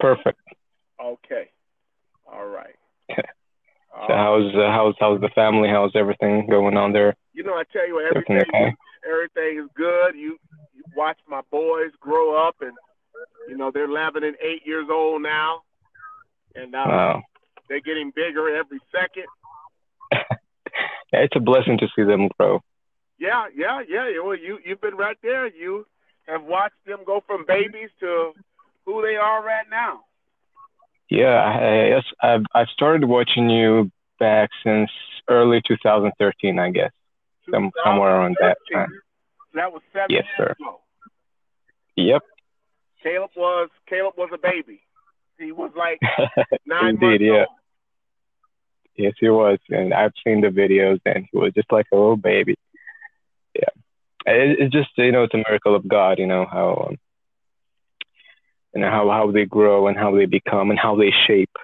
Perfect. Okay. All right. So how's uh, how's how's the family? How's everything going on there? You know, I tell you, Everything everything okay? everything is good. You, you watch my boys grow up, and you know they're 11 and 8 years old now, and uh, Wow. they're getting bigger every second. Yeah, it's a blessing to see them grow. Yeah, yeah, yeah. yeah. Well, you you've been right there. You have watched them go from babies to who they are right now. Yeah, I, yes, I've I've started watching you back since early 2013, I guess, some, somewhere around that 2013. time. That was seven Yes, years sir. ago. Yep. Caleb was Caleb was a baby. He was like nine Indeed, months yeah. old. Yes, he was, and I've seen the videos, and he was just like a little baby. Yeah, it, it's just you know it's a miracle of God, you know how um, know how how they grow and how they become and how they shape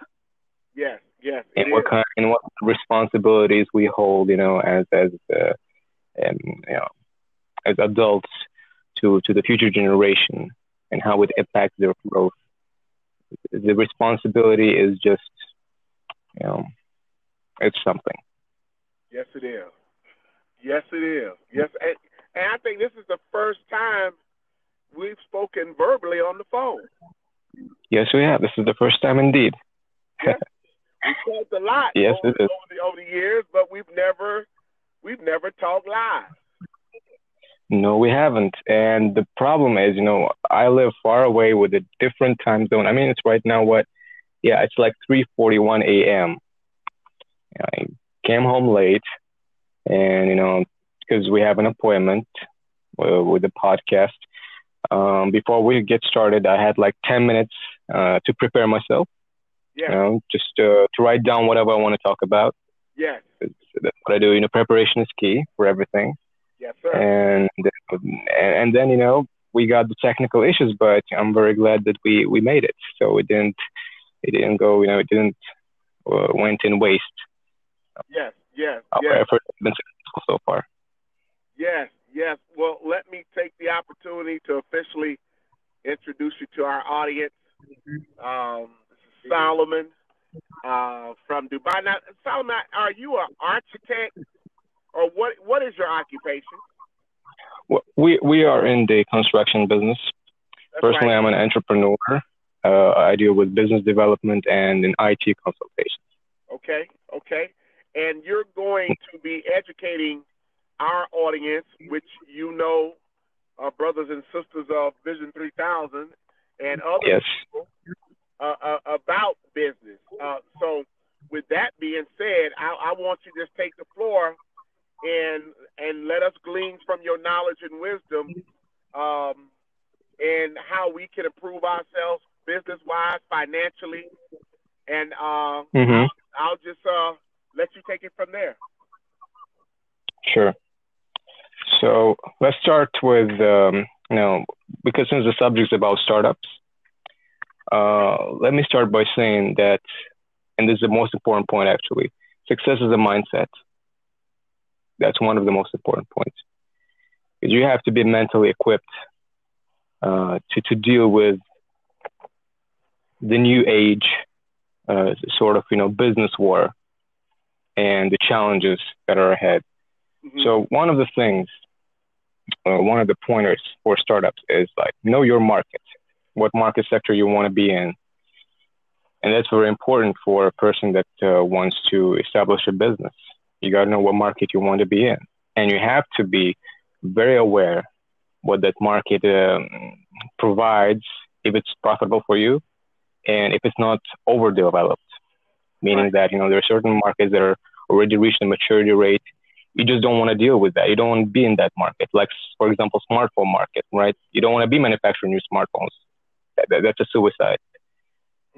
Yes, yes. and what is. kind and what responsibilities we hold, you know, as as uh, um, you know as adults to to the future generation and how it impacts their growth. The responsibility is just you know it's something. Yes, it is. Yes, it is. Yes, and, and I think this is the first time we've spoken verbally on the phone. Yes, we have. This is the first time indeed. We talked a lot Yes, over, it is. over the over the years, but we've never we've never talked live. No, we haven't. And the problem is, you know, I live far away with a different time zone. I mean, it's right now what? Yeah, it's like 3:41 a.m. I came home late, and you know, because we have an appointment uh, with the podcast. Um, before we get started, I had like 10 minutes uh, to prepare myself. Yes, You know, just uh, to write down whatever I want to talk about. yes, That's what I do. You know, preparation is key for everything. yes, sir. and and then you know we got the technical issues, but I'm very glad that we we made it. So it didn't it didn't go you know it didn't uh, went in waste. yes, yes, Our yes. effort has been successful so far. Yes, yes. Well, let me take the opportunity to officially introduce you to our audience. Um, Solomon uh, from Dubai. Now, Solomon, are you an architect, or what? What is your occupation? We we are in the construction business. That's Personally, right. I'm an entrepreneur. Uh, I deal with business development and in IT consultation. Okay, okay. And you're going to be educating our audience, which you know are brothers and sisters of Vision 3000 and other Yes. people uh, uh, about business. Uh, so, with that being said, I, I want you to just take the floor and and let us glean from your knowledge and wisdom um, and how we can improve ourselves business wise, financially, and uh, hmm I'll just uh, let you take it from there. Sure. So let's start with, um, you know, because since the subject is about startups, uh, let me start by saying that, and this is the most important point actually, success is a mindset. That's one of the most important points. Because you have to be mentally equipped uh, to, to deal with the new age uh, sort of, you know, business war and the challenges that are ahead. Mhm. So one of the things, uh, one of the pointers for startups is like know your market, what market sector you want to be in, and that's very important for a person that uh, wants to establish a business. You got to know what market you want to be in, and you have to be very aware what that market um, provides, if it's profitable for you, and if it's not overdeveloped, meaning Right. that you know there are certain markets that are already reached a maturity rate you just don't want to deal with that. You don't want to be in that market. Like, for example, smartphone market, right? You don't want to be manufacturing new smartphones. That, that, that's a suicide.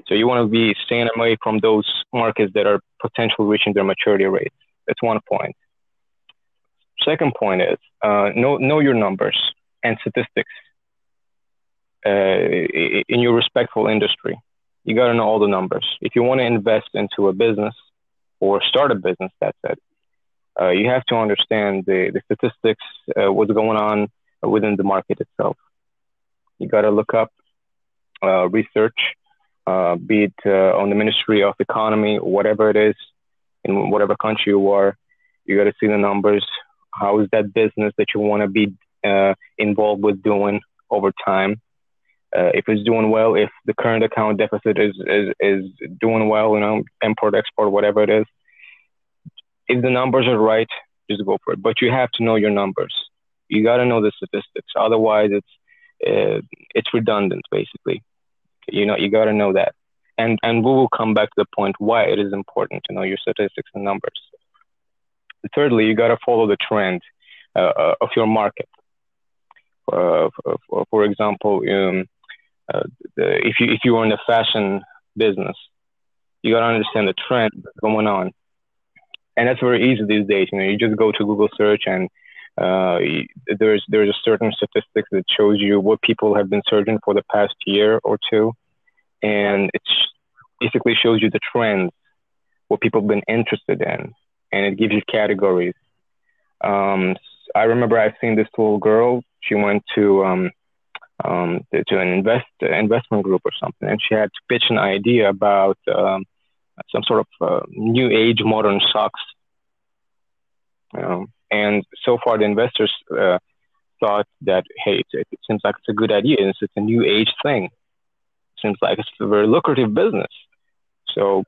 So you want to be staying away from those markets that are potentially reaching their maturity rate. That's one point. Second point is uh, know know your numbers and statistics uh, in your respectful industry. You got to know all the numbers. If you want to invest into a business or start a business, that's it uh, you have to understand the, the statistics, uh, what's going on within the market itself. You got to look up, uh, research uh, be it uh, on the Ministry of Economy, whatever it is, in whatever country you are. You got to see the numbers. How is that business that you want to be uh, involved with doing over time? If it's doing well, if the current account deficit is, is, is doing well, you know, import, export, whatever it is, if the numbers are right, just go for it. But you have to know your numbers. You got to know the statistics. Otherwise, it's uh, it's redundant, basically. You know, you got to know that. And and we will come back to the point why it is important to know your statistics and numbers. Thirdly, you got to follow the trend uh, uh, of your market. Uh, for, for, example, um, uh, the, if you if you are in the fashion business, you got to understand the trend going on, and that's very easy these days. You know, you just go to Google search and uh, there's there's a certain statistics that shows you what people have been searching for the past year or two, and it basically shows you the trends, what people have been interested in, and it gives you categories. Um, I remember I've seen this little girl. She went to um, um, to an invest investment group or something, and she had to pitch an idea about um, some sort of uh, new age modern socks. You know, and so far, the investors uh, thought that, hey, it, it, seems like it's a good idea. It's, it's a new age thing. It seems like it's a very lucrative business. So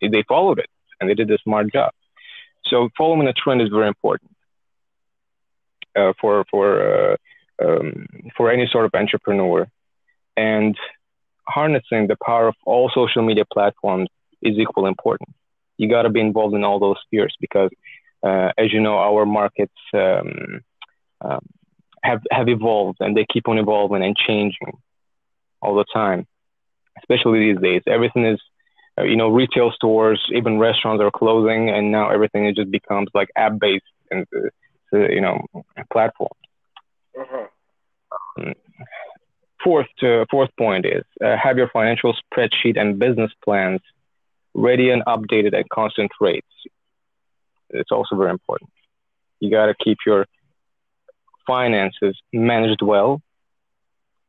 they followed it and they did a smart job. So following a trend is very important uh, for for uh, um, for any sort of entrepreneur, and harnessing the power of all social media platforms is equally important. You got to be involved in all those spheres because uh, as you know, our markets um, um, have have evolved and they keep on evolving and changing all the time. Especially these days, everything is, uh, you know, retail stores, even restaurants are closing, and now everything just becomes like app based and uh, you know platforms. Uh-huh. Um, fourth, uh, fourth point is uh, have your financial spreadsheet and business plans ready and updated at constant rates it's also very important. You got to keep your finances managed well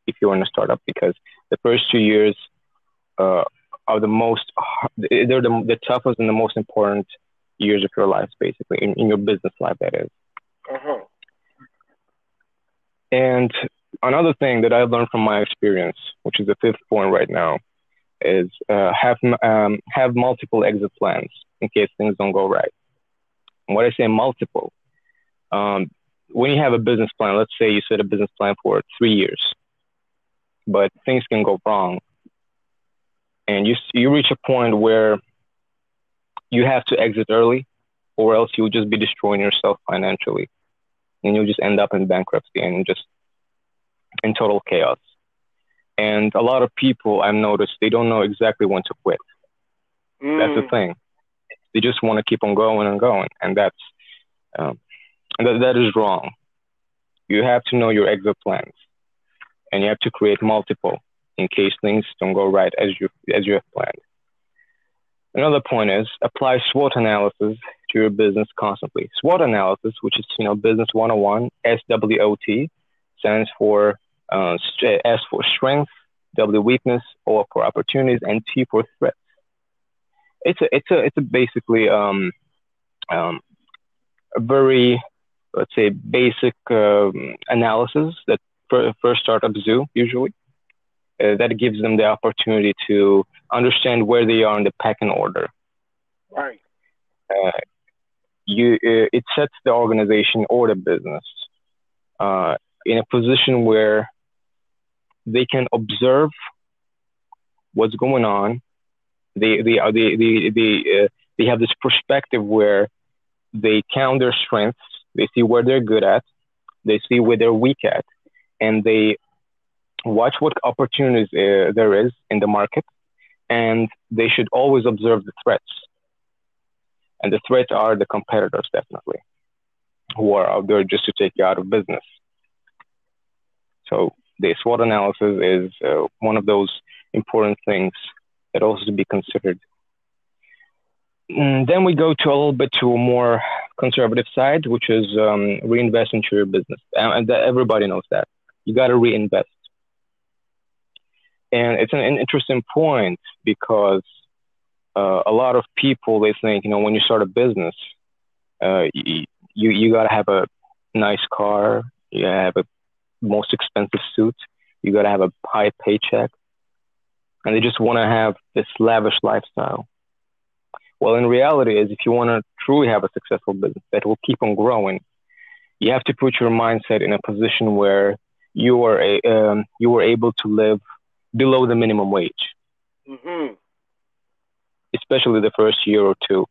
if you're in a startup because the first two years uh, are the most they're the, the toughest and the most important years of your life basically in, in your business life that is uh-huh. and another thing that i've learned from my experience which is the fifth point right now is uh, have um, have multiple exit plans in case things don't go right. What I say multiple, um, when you have a business plan, let's say you set a business plan for three years, but things can go wrong, and you you reach a point where you have to exit early, or else you'll just be destroying yourself financially, and you'll just end up in bankruptcy and just in total chaos. And a lot of people I've noticed they don't know exactly when to quit. Mm. That's the mm. thing. They just want to keep on going and going, and that's um, that, that is wrong. You have to know your exit plans, and you have to create multiple in case things don't go right as you as you have planned. Another point is apply SWOT analysis to your business constantly. SWOT analysis, which is you know Business 101, SWOT, stands for uh, S for strength, W weakness, O for opportunities, and T for threats it's a it's a it's a basically um, um, a very let's say basic um, analysis that first startups do usually uh, that gives them the opportunity to understand where they are in the pecking order. Right. Uh, you uh, it sets the organization or the business uh, in a position where they can observe what's going on they they are they they they, uh, they have this perspective where they count their strengths, they see where they're good at, they see where they're weak at, and they watch what opportunities uh, there is in the market, and they should always observe the threats. And the threats are the competitors, definitely, who are out there just to take you out of business. So the SWOT analysis is uh, one of those important things that also to be considered. And mm, then we go to a little bit to a more conservative side, which is um, reinvest into your business. And everybody knows that. You got to reinvest. And it's an, an interesting point because uh, a lot of people they think you know when you start a business, uh, you you got to have a nice car, you have a most expensive suit, you got to have a high paycheck, and they just want to have this lavish lifestyle. Well, in reality, is if you want to truly have a successful business that will keep on growing, you have to put your mindset in a position where you are a, um, you are able to live below the minimum wage, mm-hmm. especially the first year or two.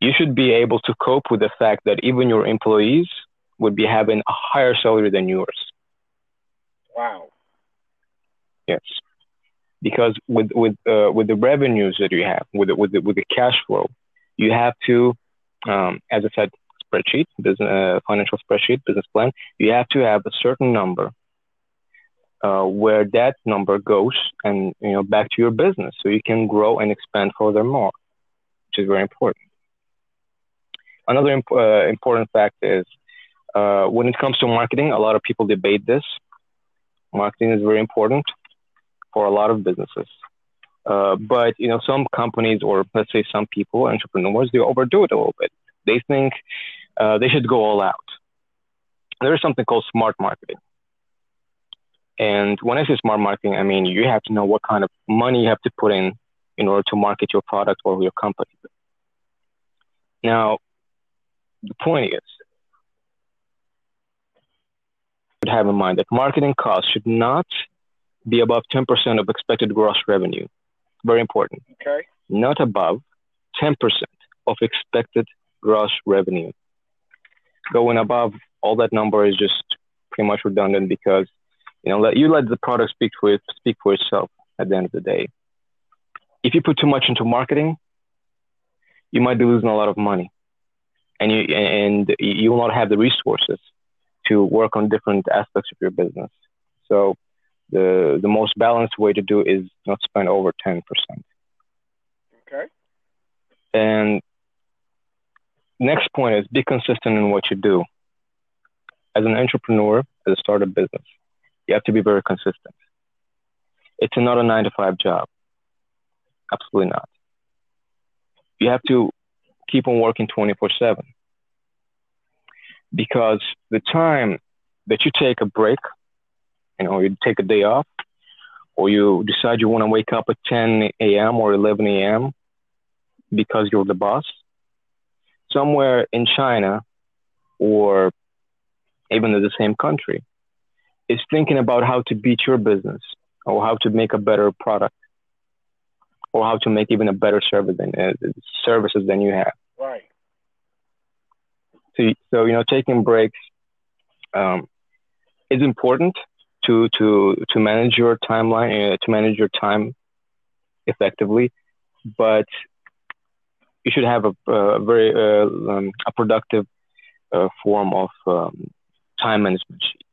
You should be able to cope with the fact that even your employees would be having a higher salary than yours. Wow. Yes, because with with uh, with the revenues that you have, with the, with the, with the cash flow, you have to, um, as I said, spreadsheet, business, uh, financial spreadsheet, business plan. You have to have a certain number uh, where that number goes and you know back to your business, so you can grow and expand furthermore, which is very important. Another imp- uh, important fact is uh, when it comes to marketing, a lot of people debate this. Marketing is very important for a lot of businesses. Uh, but you know, some companies or let's say some people, entrepreneurs, they overdo it a little bit. They think uh, they should go all out. There is something called smart marketing. And when I say smart marketing, I mean you have to know what kind of money you have to put in in order to market your product or your company. Now, the point is, have in mind that marketing costs should not be above 10% of expected gross revenue. Very important. Okay. Not above 10% of expected gross revenue. Going above all that number is just pretty much redundant because you know let you let the product speak for it, speak for itself at the end of the day. If you put too much into marketing, you might be losing a lot of money, and you and you will not have the resources to work on different aspects of your business. So the the most balanced way to do is not spend over 10%. Okay. And next point is be consistent in what you do. As an entrepreneur, as a startup business, you have to be very consistent. It's not a nine to five job. Absolutely not. You have to keep on working 24 7 because the time that you take a break, you know, you take a day off, or you decide you want to wake up at 10 a.m. or 11 a.m. because you're the boss, somewhere in China or even in the same country is thinking about how to beat your business or how to make a better product or how to make even a better service than uh, services than you have. So, so you know, taking breaks um, is important to to to manage your timeline, uh, to manage your time effectively, but you should have a, a very uh, um, a productive uh, form of um, time management sheet.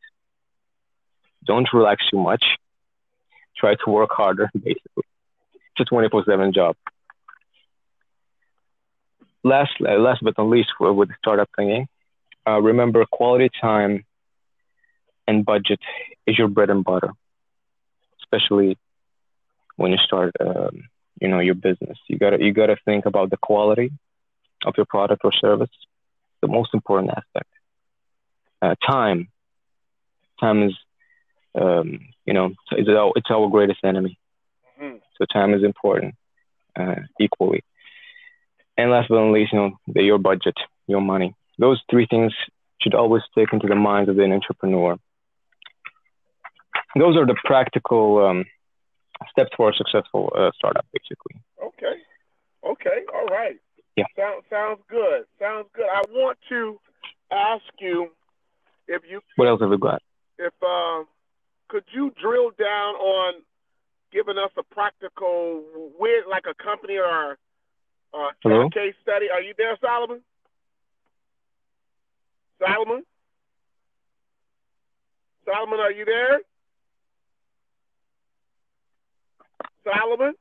Don't relax too much. Try to work harder, basically. It's a 24 7 job last, last but not least, with the startup thingy, uh, remember quality time and budget is your bread and butter, especially when you start, um, you know, your business. You gotta you gotta think about the quality of your product or service, the most important aspect. Uh, time, time is, um, you know, it's our, it's our greatest enemy. Mm-hmm. So time is important uh, equally. And last but not least, you know, the, your budget, your money. Those three things should always stick into the minds of an entrepreneur. Those are the practical um, steps for a successful uh, startup, basically. Okay. Okay. All right. Yeah. Sounds sounds good. Sounds good. I want to ask you if you. What else have we got? If uh, could you drill down on giving us a practical, where like a company or uh, Hello? case study. Are you there, Solomon? Solomon? Solomon, are you there? Solomon?